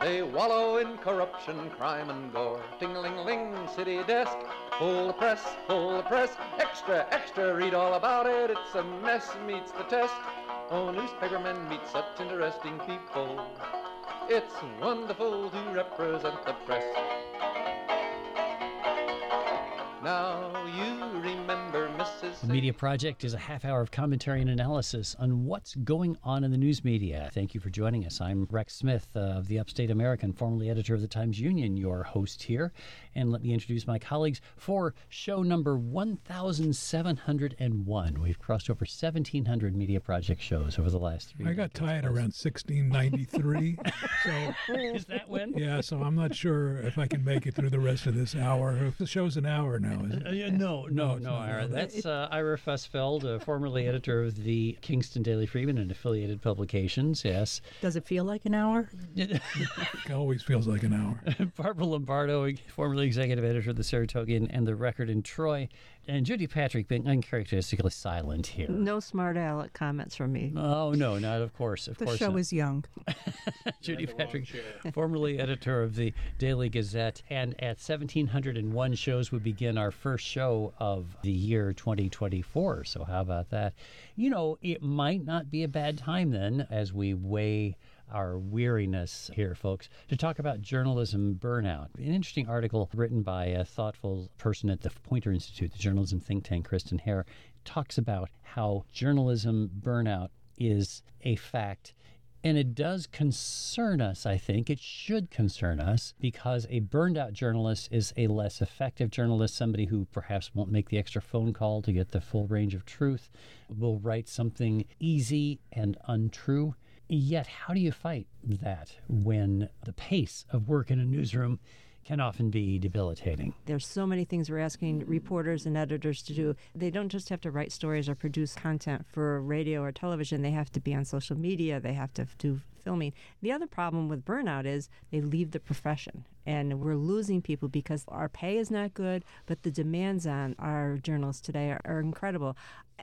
They wallow in corruption, crime, and gore. Ting-a-ling-ling, city desk, full the press, full the press. Extra, extra, read all about it. It's a mess, meets the test. Oh, newspapermen meet such interesting people. It's wonderful to represent the press. Now you. The Media Project is a half hour of commentary and analysis on what's going on in the news media. Thank you for joining us. I'm Rex Smith of the Upstate American, formerly editor of the Times Union, your host here. And let me introduce my colleagues for show number 1701. We've crossed over 1,700 Media Project shows over the last three I got tired around 1693. so, Is that when? yeah, so I'm not sure if I can make it through the rest of this hour. The show's an hour now, is it? Uh, yeah, no, no, it's no, not. Ira. That's uh, Ira Fusfeld, uh, formerly editor of the Kingston Daily Freeman and affiliated publications. Yes. Does it feel like an hour? It always feels like an hour. Barbara Lombardo, formerly executive editor of the Saratogian and the Record in Troy, and Judy Patrick being uncharacteristically silent here. No smart aleck comments from me. Oh no, not of course, of The course. show not. is young. Judy Patrick, formerly editor of the Daily Gazette, and at 1701 shows we begin our first show of the year 2024. So how about that? You know, it might not be a bad time then as we weigh our weariness here, folks, to talk about journalism burnout. An interesting article written by a thoughtful person at the Poynter Institute, the journalism think tank, Kristen Hare, talks about how journalism burnout is a fact and it does concern us, I think. It should concern us because a burned out journalist is a less effective journalist, somebody who perhaps won't make the extra phone call to get the full range of truth, will write something easy and untrue. Yet, how do you fight that when the pace of work in a newsroom can often be debilitating? There's so many things we're asking reporters and editors to do. They don't just have to write stories or produce content for radio or television. They have to be on social media. They have to do filming. The other problem with burnout is they leave the profession. And we're losing people because our pay is not good, but the demands on our journalists today are, are incredible.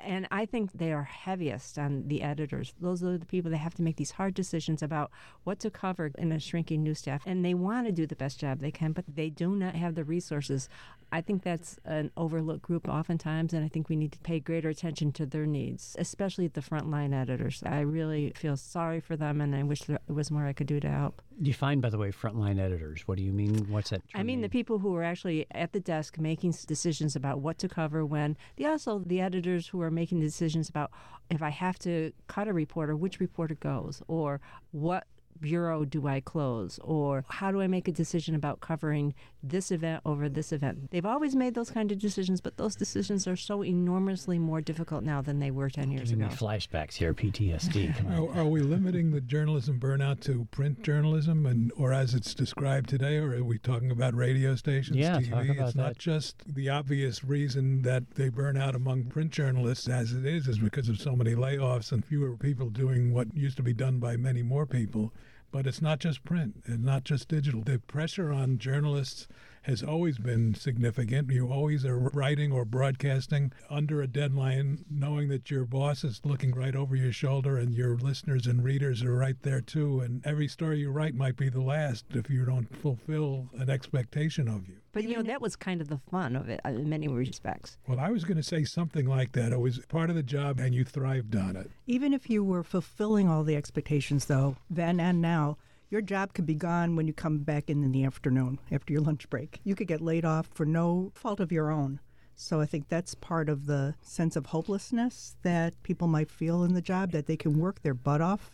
And I think they are heaviest on the editors. Those are the people that have to make these hard decisions about what to cover in a shrinking news staff. And they want to do the best job they can, but they do not have the resources. I think that's an overlooked group oftentimes, and I think we need to pay greater attention to their needs, especially the frontline editors. I really feel sorry for them, and I wish there was more I could do to help. Define, by the way, frontline editors. What do you mean? What's that? I mean, the people who are actually at the desk making decisions about what to cover when. The also the editors who are making decisions about if I have to cut a reporter, which reporter goes, or what bureau do I close, or how do I make a decision about covering this event over this event. They've always made those kind of decisions, but those decisions are so enormously more difficult now than they were ten years Giving me ago. flashbacks here, PTSD. Are, are we limiting the journalism burnout to print journalism, and or as it's described today, or are we talking about radio stations, Yeah, TV? talk about it's not just the obvious reason that they burn out among print journalists, as it is, is because of so many layoffs and fewer people doing what used to be done by many more people. But it's not just print, it's not just digital. The pressure on journalists has always been significant. You always are writing or broadcasting under a deadline, knowing that your boss is looking right over your shoulder and your listeners and readers are right there too. And every story you write might be the last if you don't fulfill an expectation of you. But you know that was kind of the fun of it uh, in many respects. Well, I was going to say something like that. It was part of the job and you thrived on it. Even if you were fulfilling all the expectations, though, then and now, your job could be gone when you come back in in the afternoon after your lunch break. You could get laid off for no fault of your own. So I think that's part of the sense of hopelessness that people might feel in the job, that they can work their butt off.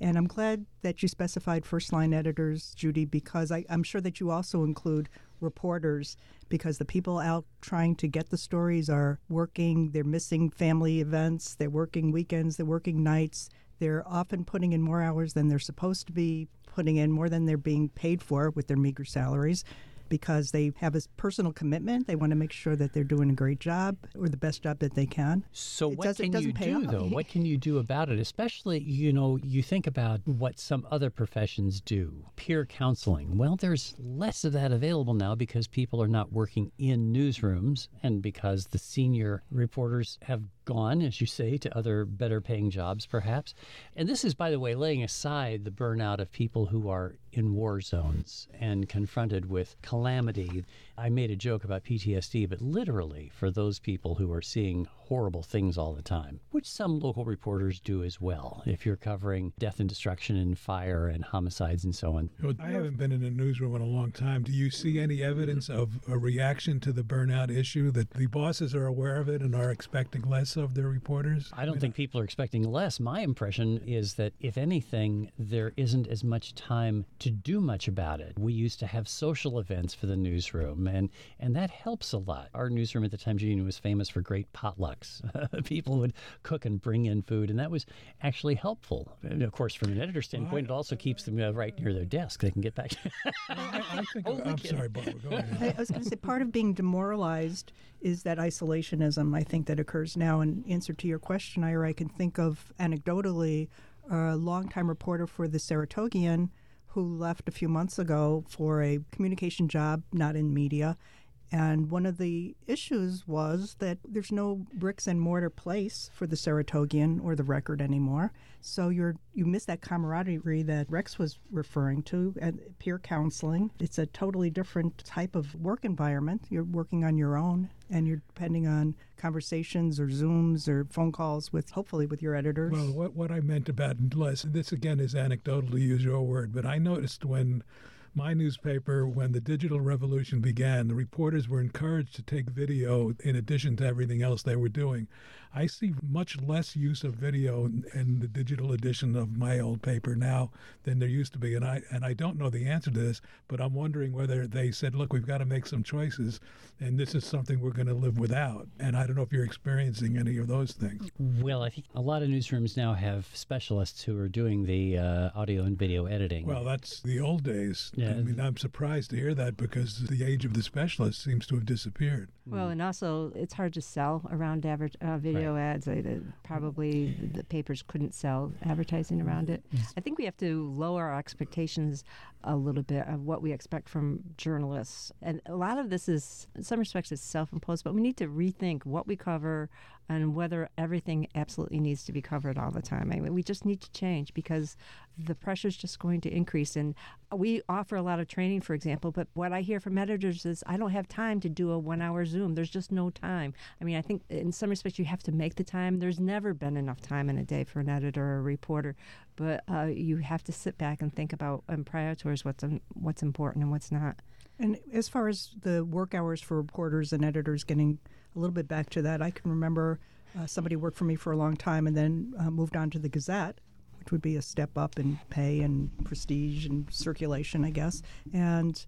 And I'm glad that you specified first line editors, Judy, because I, I'm sure that you also include reporters because the people out trying to get the stories are working, they're missing family events, they're working weekends, they're working nights. They're often putting in more hours than they're supposed to be putting in, more than they're being paid for with their meager salaries. because they have a personal commitment. They want to make sure that they're doing a great job or the best job that they can. So It what does- can you do off. though? What can you do about it? Especially, you know, you think about what some other professions do. Peer counseling. Well, there's less of that available now because people are not working in newsrooms and because the senior reporters have gone, as you say, to other better paying jobs perhaps. And this is by the way laying aside the burnout of people who are in war zones and confronted with calamity. I made a joke about PTSD, but literally for those people who are seeing horrible things all the time, which some local reporters do as well. If you're covering death and destruction and fire and homicides and so on. I haven't been in a newsroom in a long time. Do you see any evidence of a reaction to the burnout issue that the bosses are aware of it and are expecting less of their reporters? I don't think people are expecting less. My impression is that, if anything, there isn't as much time to do much about it. We used to have social events for the newsroom, and, and that helps a lot. Our newsroom at the Times Union was famous for great potlucks. people would cook and bring in food, and that was actually helpful. And of course, from an editor standpoint, it also keeps them uh, right near their desk. They can get back. I, I think. Only I'm sorry, Barbara. Go I, ahead. I was going to say part of being demoralized is that isolationism. I think that occurs now. And answer to your question, Ira, I can think of anecdotally a longtime reporter for the Saratogian who left a few months ago for a communication job, not in media. And one of the issues was that there's no bricks and mortar place for the Saratogian or the record anymore. So you're you miss that camaraderie that Rex was referring to and peer counseling. It's a totally different type of work environment. You're working on your own and you're depending on conversations or Zooms or phone calls with hopefully with your editors. Well, what, what I meant about less, this again is anecdotal to use your word, but I noticed when my newspaper, when the digital revolution began, the reporters were encouraged to take video in addition to everything else they were doing. I see much less use of video in, in the digital edition of my old paper now than there used to be, and I and I don't know the answer to this, but I'm wondering whether they said, "Look, we've got to make some choices, and this is something we're going to live without." And I don't know if you're experiencing any of those things. well, I think a lot of newsrooms now have specialists who are doing the uh, audio and video editing. Well, that's the old days. I mean, I'm surprised to hear that because the age of the specialist seems to have disappeared. Well, and also it's hard to sell around uh, video ads. I, uh, probably the papers couldn't sell advertising around it. I think we have to lower our expectations a little bit of what we expect from journalists. And a lot of this is, in some respects, it's self-imposed. But we need to rethink what we cover and whether everything absolutely needs to be covered all the time. I mean, we just need to change because the pressure is just going to increase. And we offer a lot of training, for example, but what I hear from editors is I don't have time to do a one hour Zoom. There's just no time. I mean, I think in some respects you have to make the time. There's never been enough time in a day for an editor or a reporter, but uh, you have to sit back and think about and prioritize what's, um, what's important and what's not. And as far as the work hours for reporters and editors, getting a little bit back to that, I can remember uh, somebody worked for me for a long time and then uh, moved on to the Gazette, which would be a step up in pay and prestige and circulation, I guess. And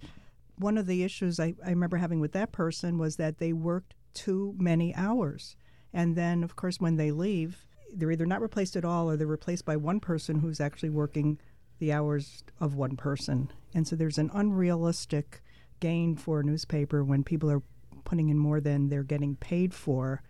one of the issues I, I remember having with that person was that they worked too many hours. And then, of course, when they leave, they're either not replaced at all or they're replaced by one person who's actually working the hours of one person. And so there's an unrealistic gain for a newspaper when people are putting in more than they're getting paid for.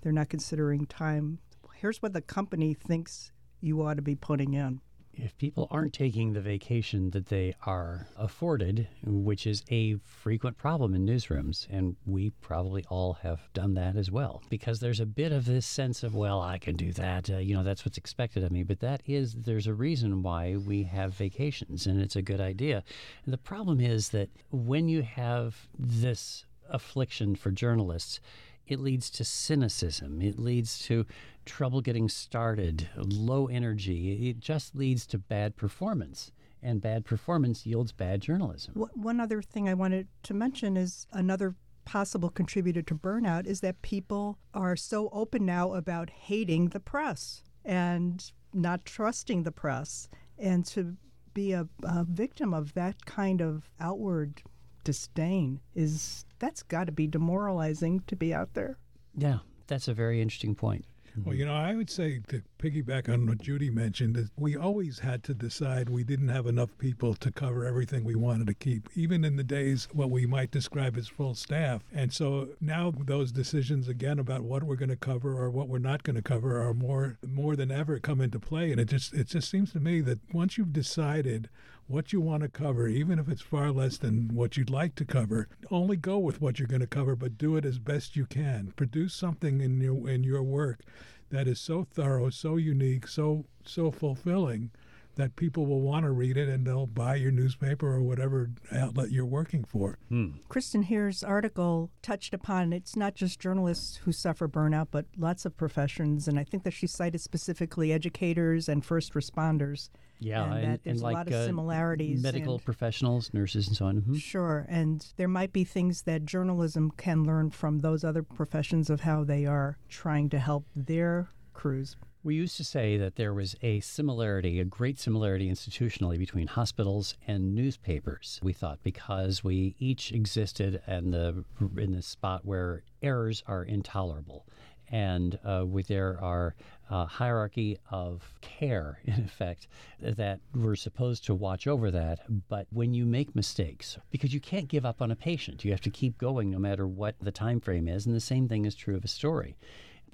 They're not considering time. Here's what the company thinks you ought to be putting in. if people aren't taking the vacation that they are afforded, which is a frequent problem in newsrooms, and we probably all have done that as well, because there's a bit of this sense of, well, I can do that, uh, you know, that's what's expected of me. But that is, there's a reason why we have vacations, and it's a good idea. And the problem is that when you have this affliction for journalists, it leads to cynicism. It leads to trouble getting started, low energy. It just leads to bad performance. And bad performance yields bad journalism. One other thing I wanted to mention is another possible contributor to burnout is that people are so open now about hating the press and not trusting the press. And to be a, a victim of that kind of outward disdain is that's got to be demoralizing to be out there. Yeah, that's a very interesting point. Well, you know, I would say to piggyback on what Judy mentioned, is we always had to decide we didn't have enough people to cover everything we wanted to keep, even in the days what we might describe as full staff. And so now those decisions again about what we're going to cover or what we're not going to cover are more more than ever come into play. And it just it just seems to me that once you've decided what you want to cover, even if it's far less than what you'd like to cover. Only go with what you're going to cover, but do it as best you can. Produce something in your in your work that is so thorough, so unique, so so fulfilling that people will want to read it and they'll buy your newspaper or whatever outlet you're working for. Hmm. Kristen Hare's article touched upon it's not just journalists who suffer burnout, but lots of professions. And I think that she cited specifically educators and first responders. Yeah, and, that there's like a lot of uh, similarities. medical and- professionals, nurses, and so on. Mhm. Sure, and there might be things that journalism can learn from those other professions of how they are trying to help their crews. We used to say that there was a similarity, a great similarity institutionally between hospitals and newspapers. We thought because we each existed in the in the spot where errors are intolerable, and uh, with there are uh, hierarchy of care in effect that we're supposed to watch over that. But when you make mistakes, because you can't give up on a patient, you have to keep going no matter what the time frame is, and the same thing is true of a story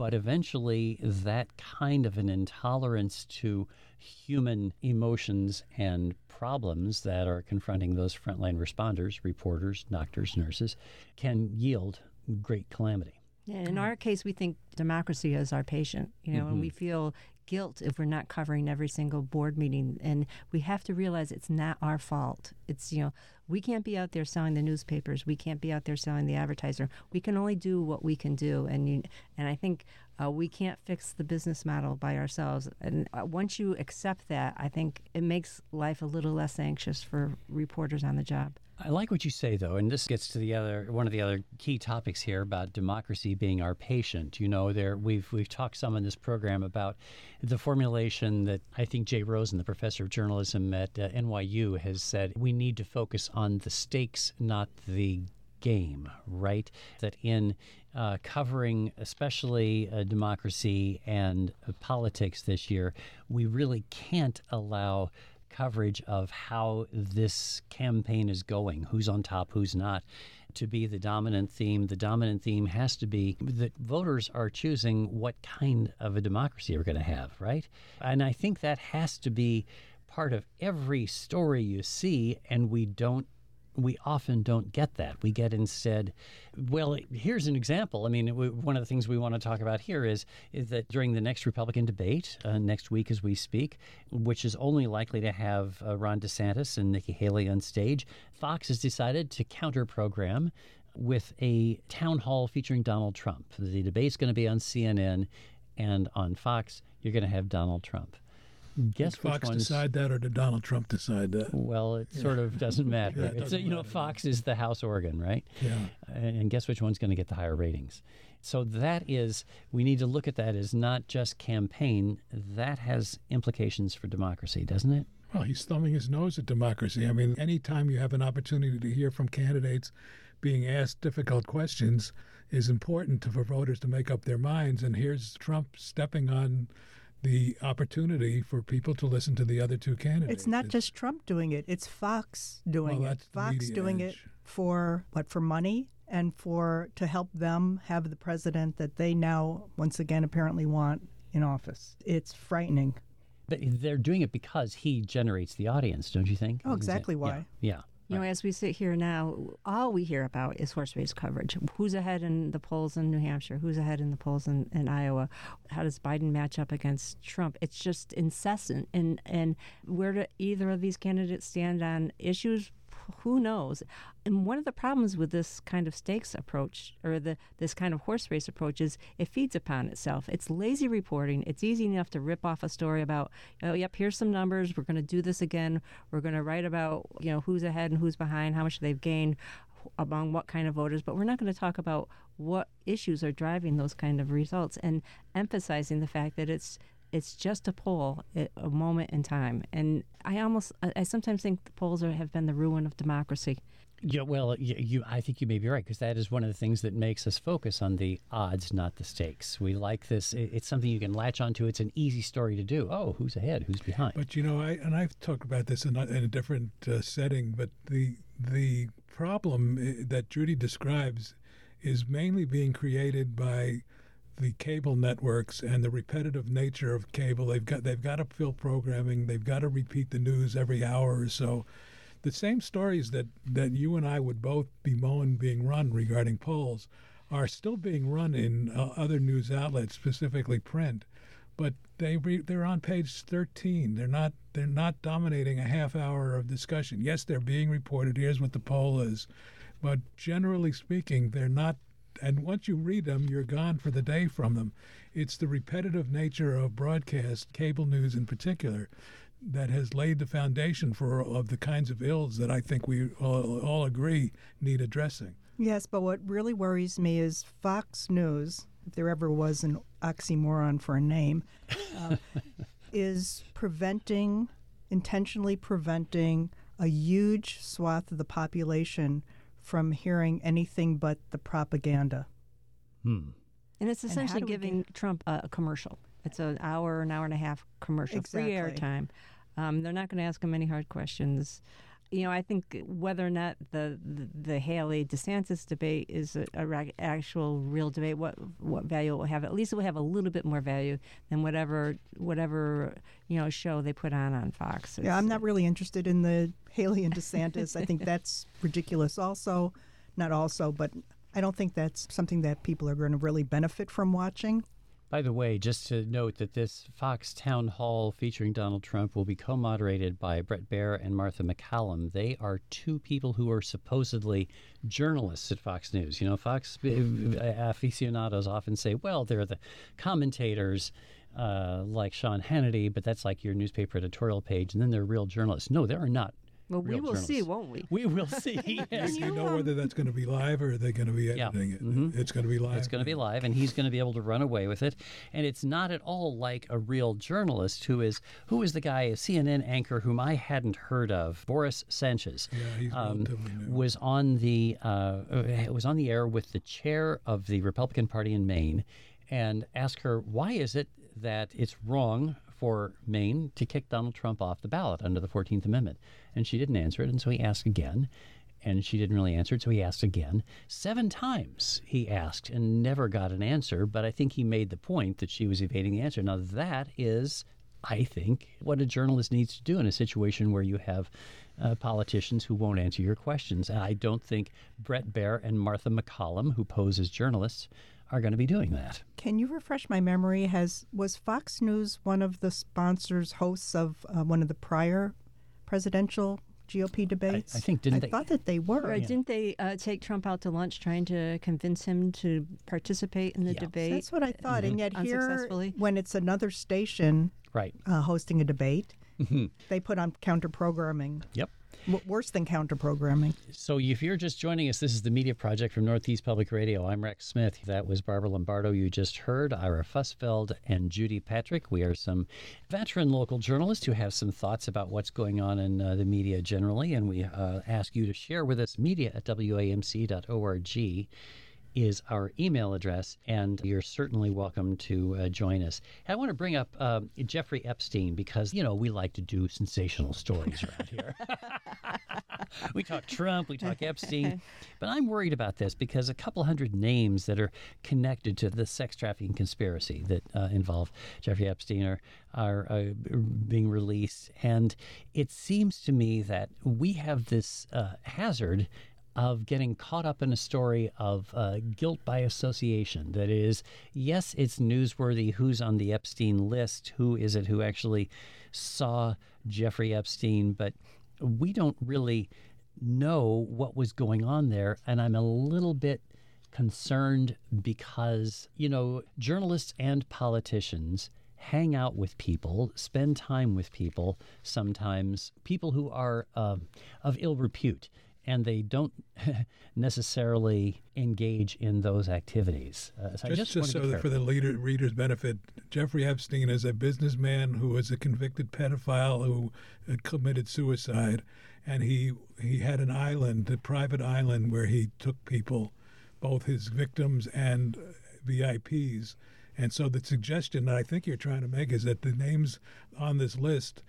but eventually that kind of an intolerance to human emotions and problems that are confronting those frontline responders, reporters, doctors, nurses, can yield great calamity. Yeah, in our case, we think democracy is our patient, you know, and we mm-hmm. feel guilt if we're not covering every single board meeting. And we have to realize it's not our fault. It's, you know, we can't be out there selling the newspapers. We can't be out there selling the advertiser. We can only do what we can do. And, you, and I think uh, we can't fix the business model by ourselves. And uh, once you accept that, I think it makes life a little less anxious for reporters on the job. I like what you say, though, and this gets to the other one of the other key topics here about democracy being our patient. You know, there we've we've talked some in this program about the formulation that I think Jay Rosen, the professor of journalism at uh, NYU, has said we need to focus on the stakes, not the game, right? That in uh, covering especially uh, democracy and uh, politics this year, we really can't allow coverage of how this campaign is going, who's on top, who's not, to be the dominant theme. The dominant theme has to be that voters are choosing what kind of a democracy we're going to have, right? And I think that has to be part of every story you see, and we don't we often don't get that. We get instead, well, here's an example. I mean, we, one of the things we want to talk about here is, is that during the next Republican debate, uh, next week as we speak, which is only likely to have uh, Ron DeSantis and Nikki Haley on stage, Fox has decided to counter program with a town hall featuring Donald Trump. The debate's going to be on CNN, and on Fox, you're going to have Donald Trump. Guess Did Fox which one's decide that, or did Donald Trump decide that? well, it sort of doesn't matter. Yeah, doesn't you know, matter. Fox is the House organ, right? Yeah. And and guess which one's going to get the higher ratings? So that is, we need to look at that as not just campaign. That has implications for democracy, doesn't it? Well, he's thumbing his nose at democracy. I mean, anytime you have an opportunity to hear from candidates being asked difficult questions is important to, for voters to make up their minds. And here's Trump stepping on the opportunity for people to listen to the other two candidates. It's not just Trump doing it; it's Fox doing Well, it. that's the Fox media doing edge. it for what? For money and for to help them have the president that they now once again apparently want in office. It's frightening. But they're doing it because he generates the audience, don't you think? Oh, Is it- exactly yeah, why. Yeah. You know, as we sit here now, all we hear about is horse race coverage. Who's ahead in the polls in New Hampshire? Who's ahead in the polls in, in Iowa? How does Biden match up against Trump? It's just incessant. And, and where do either of these candidates stand on issues? Who knows? And one of the problems with this kind of stakes approach or the this kind of horse race approach is it feeds upon itself. It's lazy reporting. It's easy enough to rip off a story about, oh, yep, here's some numbers. We're going to do this again. We're going to write about, you know, who's ahead and who's behind, how much they've gained among what kind of voters, but we're not going to talk about what issues are driving those kind of results and emphasizing the fact that it's it's just a poll at a moment in time. And I almost, I I sometimes think the polls are, have been the ruin of democracy. Yeah, well, you, you I think you may be right because that is one of the things that makes us focus on the odds, not the stakes. We like this. It, it's something you can latch onto. It's an easy story to do. Oh, who's ahead? Who's behind? But you know, I and I've talked about this in a, in a different uh, setting. But the the problem that Judy describes is mainly being created by the cable networks and the repetitive nature of cable. They've got they've got to fill programming. They've got to repeat the news every hour or so. The same stories that, that you and I would both bemoan being run regarding polls are still being run in uh, other news outlets, specifically print. But they re- they're on page 13. They're not they're not dominating a half hour of discussion. Yes, they're being reported. Here's what the poll is, but generally speaking, they're not and once you read them, you're gone for the day from them. It's the repetitive nature of broadcast, cable news in particular, that has laid the foundation for of the kinds of ills that I think we all, all agree need addressing. Yes, but what really worries me is Fox News, if there ever was an oxymoron for a name, uh, is preventing, intentionally preventing a huge swath of the population from hearing anything but the propaganda. Hmm. And it's essentially do we giving Trump a, a commercial. It's an hour, an hour and a half commercial, free Exactly. airtime. Um, they're not going to ask him any hard questions. You know, I think whether or not the the, the Haley DeSantis debate is a, a actual real debate, what what value it will have? At least it will have a little bit more value than whatever whatever you know show they put on on Fox. Yeah, I'm not really interested in the Haley and DeSantis. I think that's ridiculous. Also, not also, but I don't think that's something that people are going to really benefit from watching. By the way, just to note that this Fox town hall featuring Donald Trump will be co moderated by Bret Baier and Martha MacCallum. They are two people who are supposedly journalists at Fox News. You know, Fox uh, aficionados often say, well, they're the commentators. Uh, like Sean Hannity, but that's like your newspaper editorial page, and then they're real journalists. No, there are not. Well, we real will see, won't we? We will see. yes. Do you know whether that's going to be live or are they going to be Yeah. editing it? Mhm. It's going to be live. It's going to be live, and he's going to be able to run away with it. And it's not at all like a real journalist who is who is the guy, a CNN anchor whom I hadn't heard of, Boris Sanchez. Yeah, he's um, relatively new. was on the uh, uh, was on the air with the chair of the Republican Party in Maine, and asked her why is it that it's wrong for Maine to kick Donald Trump off the ballot under the Fourteenth Amendment, and she didn't answer it, and so he asked again. And she didn't really answer it, so he asked again. Seven times he asked and never got an answer, but I think he made the point that she was evading the answer. Now, that is I think, what a journalist needs to do in a situation where you have uh, politicians who won't answer your questions. And I don't think Bret Baier and Martha MacCallum, who pose as journalists, are going to be doing that. Can you refresh my memory? Has was Fox News one of the sponsors, hosts of uh, one of the prior presidential GOP debates? I think, didn't I they- thought that they were. Right, Didn't they uh, take Trump out to lunch trying to convince him to participate in the Yeah. debate? That's what I thought. And yet here, when it's another station Right. uh, hosting a debate, they put on counter programming. Yep. Worse than counter programming. So, if you're just joining us, this is the Media Project from Northeast Public Radio. I'm Rex Smith. That was Barbara Lombardo, you just heard, Ira Fusfeld, and Judy Patrick. We are some veteran local journalists who have some thoughts about what's going on in uh, the media generally, and we uh, ask you to share with us. Media at wamc.org is our email address, and you're certainly welcome to uh, join us. I want to bring up uh, Jeffrey Epstein because, you know, we like to do sensational stories around here. we talk Trump, we talk Epstein, but I'm worried about this because a couple hundred names that are connected to the sex trafficking conspiracy that uh, involve Jeffrey Epstein are are uh, being released, and it seems to me that we have this uh, hazard of getting caught up in a story of uh, guilt by association. That is, yes, it's newsworthy who's on the Epstein list, who is it who actually saw Jeffrey Epstein, but we don't really know what was going on there. And I'm a little bit concerned because, you know, journalists and politicians hang out with people, spend time with people, sometimes people who are uh, of ill repute, and they don't necessarily engage in those activities. Uh, so I Just, just, just so that for the leader, reader's benefit, Jeffrey Epstein is a businessman who was a convicted pedophile who committed suicide, and he he had an island, a private island, where he took people, both his victims and VIPs. And so the suggestion that I think you're trying to make is that the names on this list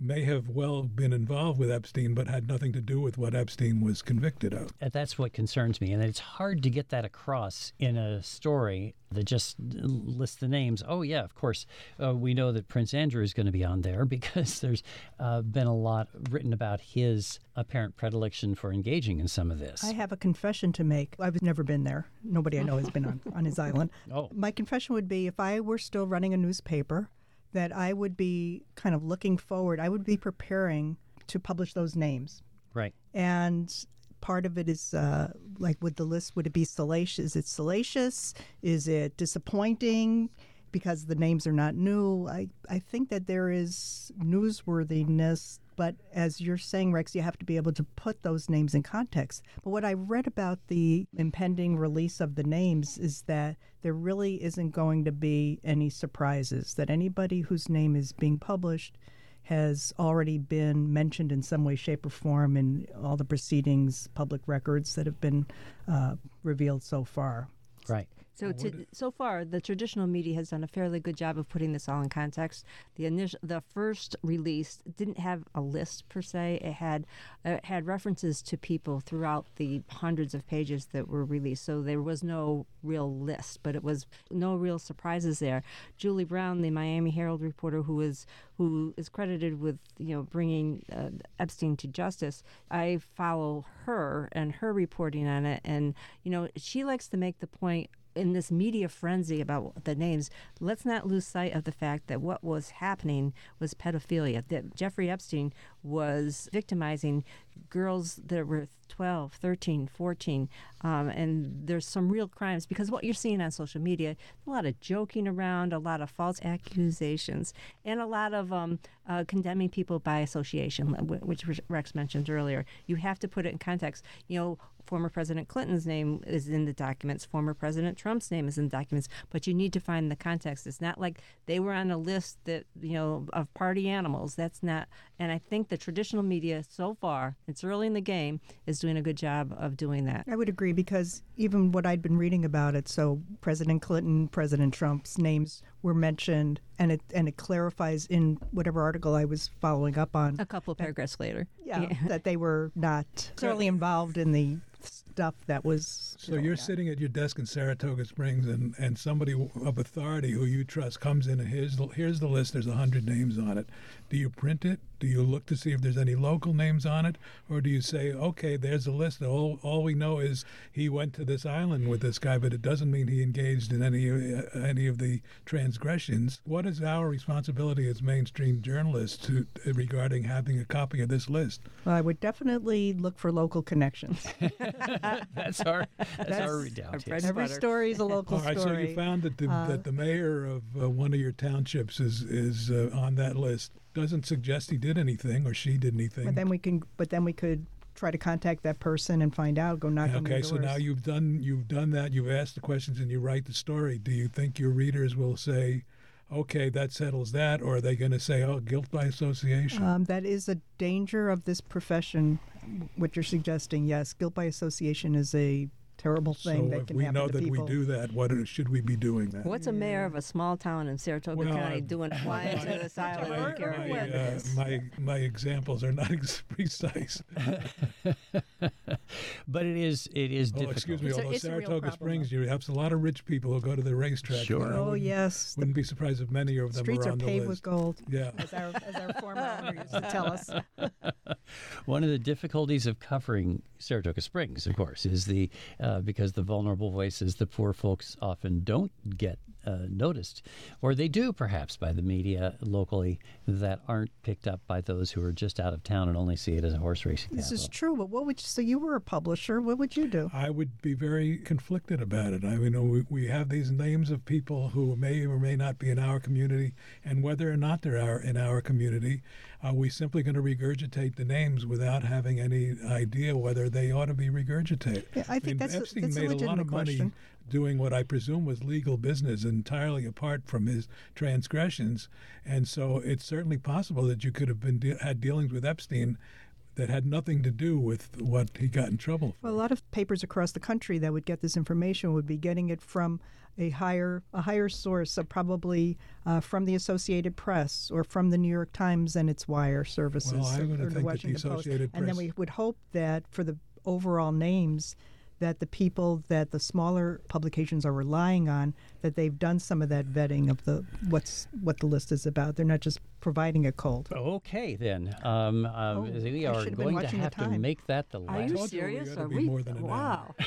may have well been involved with Epstein, but had nothing to do with what Epstein was convicted of. And that's what concerns me. And it's hard to get that across in a story that just lists the names. Oh, yeah, of course, uh, we know that Prince Andrew is going to be on there because there's uh, been a lot written about his apparent predilection for engaging in some of this. I have a confession to make. I've never been there. Nobody I know has been on, on his island. Oh. My confession would be if I were still running a newspaper, that I would be kind of looking forward, I would be preparing to publish those names. Right. And part of it is uh, like would the list, would it be salacious? Is it salacious? Is it disappointing? Because the names are not new. I, I think that there is newsworthiness, but as you're saying, Rex, you have to be able to put those names in context. But what I read about the impending release of the names is that there really isn't going to be any surprises, that anybody whose name is being published has already been mentioned in some way, shape, or form in all the proceedings, public records that have been uh, revealed so far. Right. So to, so far, the traditional media has done a fairly good job of putting this all in context. The initial, the first release didn't have a list per se. It had it had references to people throughout the hundreds of pages that were released. So there was no real list, but it was no real surprises there. Julie Brown, the Miami Herald reporter, who is who is credited with you know bringing uh, Epstein to justice, I follow her and her reporting on it, and you know she likes to make the point in this media frenzy about the names, let's not lose sight of the fact that what was happening was pedophilia. That Jeffrey Epstein was victimizing girls that were 12, 13, 14. Um, and there's some real crimes because what you're seeing on social media, a lot of joking around, a lot of false accusations, and a lot of um, uh, condemning people by association, which Rex mentioned earlier. You have to put it in context. You know, former President Clinton's name is in the documents, former President Trump's name is in the documents, but you need to find the context. It's not like they were on a list that, you know, of party animals. That's not, and I think the traditional media so far, it's early in the game, is doing a good job of doing that. I would agree because even what I'd been reading about it, so President Clinton, President Trump's names were mentioned, and it and it clarifies in whatever article I was following up on. A couple of paragraphs later, yeah, yeah. that they were not certainly involved in the stuff that was. So you're sitting at your desk in Saratoga Springs, and, and somebody of authority who you trust comes in, and here's the, here's the list. There's a hundred names on it. Do you print it? Do you look to see if there's any local names on it, or do you say, okay, there's a list. All all we know is he went to this island with this guy, but it doesn't mean he engaged in any uh, any of the transgressions. What is our responsibility as mainstream journalists to regarding having a copy of this list? Well, I would definitely look for local connections. that's our that's, that's our redoubt. Yes. Every story is a local All right, story. so you found that the, uh, that the mayor of uh, one of your townships is is uh, on that list. Doesn't suggest he did anything or she did anything. But then we can. But then we could try to contact that person and find out. Go knock okay, on their so now you've done you've done that. You've asked the questions and you write the story. Do you think your readers will say? okay, that settles that, or are they going to say, oh, guilt by association? Um, that is a danger of this profession. What you're suggesting, yes, guilt by association is a terrible thing so that if can we happen know to that people. we do that, what is- should we be doing then? What's a mayor of a small town in Saratoga Well, County I'm- doing flying to this island? my, I my, uh, my my examples are not ex- precise. but it is it is Oh, difficult. excuse me. It's Although a Saratoga Springs, you have a lot of rich people who go to the racetrack. Sure. and I Oh wouldn't- yes, the Wouldn't be surprised if many of them streets are are on the paved with gold, Yeah. as our as our former owner used to tell us. One of the difficulties of covering Saratoga Springs, of course, is the uh, because the vulnerable voices, the poor folks, often don't get uh, noticed, or they do perhaps by the media locally that aren't picked up by those who are just out of town and only see it as a horse racing This is true, but what would you, so you were a publisher? What would you do? I would be very conflicted about it. I mean, you know, we, we have these names of people who may or may not be in our community, and whether or not they're our, in our community, are we simply going to regurgitate the names without having any idea whether they ought to be regurgitated? Yeah, I think mean, that's a- Epstein that's made a lot legitimate of money question. doing what I presume was legal business entirely apart from his transgressions, and so it's certainly possible that you could have been de- had dealings with Epstein that had nothing to do with what he got in trouble for. Well, a lot of papers across the country that would get this information would be getting it from a higher a higher source, so probably uh, from the Associated Press or from the New York Times and its wire services Well, I or, would or think the that the Washington Post. Associated And then we would hope that for the overall names that the people that the smaller publications are relying on that they've done some of that vetting of the what's what the list is about. They're not just providing a cold. Okay, then. Um, um, Oh, we are should have been going to have to make that the Are last. you told you we serious? Are be we? more than an hour. wow.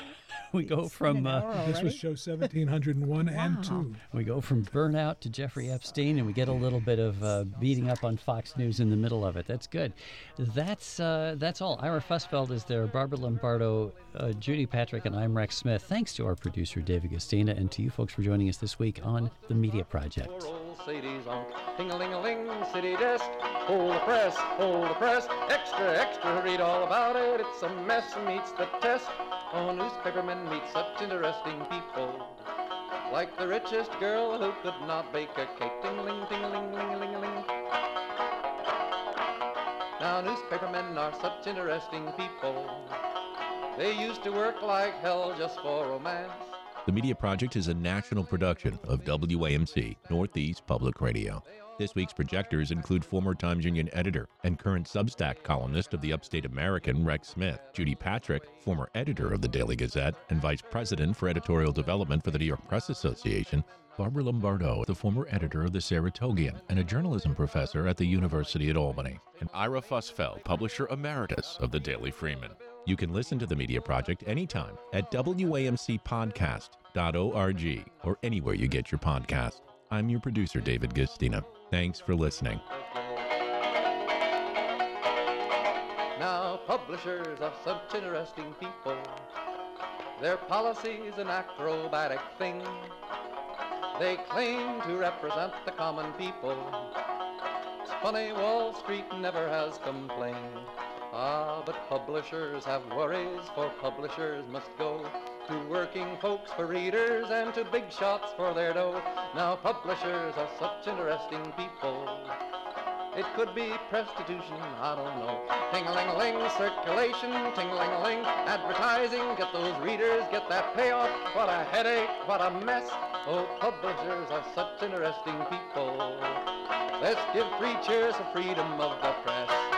we go It's from uh, This was show 1701 and 2. we go from burnout to Jeffrey Epstein, and we get a little bit of uh, beating up on Fox News in the middle of it. That's good. That's uh, that's all. Ira Fusfeld is there. Barbara Lombardo, uh, Judy Patrick, and I'm Rex Smith. Thanks to our producer David Guistina, and to you folks for joining us this week on the Media Project. Sadie's on ting-a-ling-a-ling city desk. Hold the press, hold the press, extra, extra, read all about it. It's a mess, meets the test. Oh, newspapermen meet such interesting people. Like the richest girl who could not bake a cake. Ting-a-ling, ting-a-ling, ling-a-ling-a-ling. Now, newspapermen are such interesting people. They used to work like hell just for romance. The Media Project is a national production of WAMC, Northeast Public Radio. This week's projectors include former Times Union editor and current Substack columnist of the Upstate American, Rex Smith, Judy Patrick, former editor of the Daily Gazette and vice president for editorial development for the New York Press Association, Barbara Lombardo, the former editor of the Saratogian and a journalism professor at the University at Albany, and Ira Fusfeld, publisher emeritus of the Daily Freeman. You can listen to the Media Project anytime at WAMCpodcast.org or anywhere you get your podcast. I'm your producer, David Guistina. Thanks for listening. Now, publishers are such interesting people. Their policy's an acrobatic thing. They claim to represent the common people. It's funny, Wall Street never has complained. Ah, but publishers have worries, for publishers must go to working folks for readers and to big shots for their dough. Now, publishers are such interesting people. It could be prostitution, I don't know. Ting-a-ling-a-ling, circulation, ting-a-ling-a-ling, advertising, get those readers, get that payoff. What a headache, what a mess. Oh, publishers are such interesting people. Let's give three cheers for freedom of the press.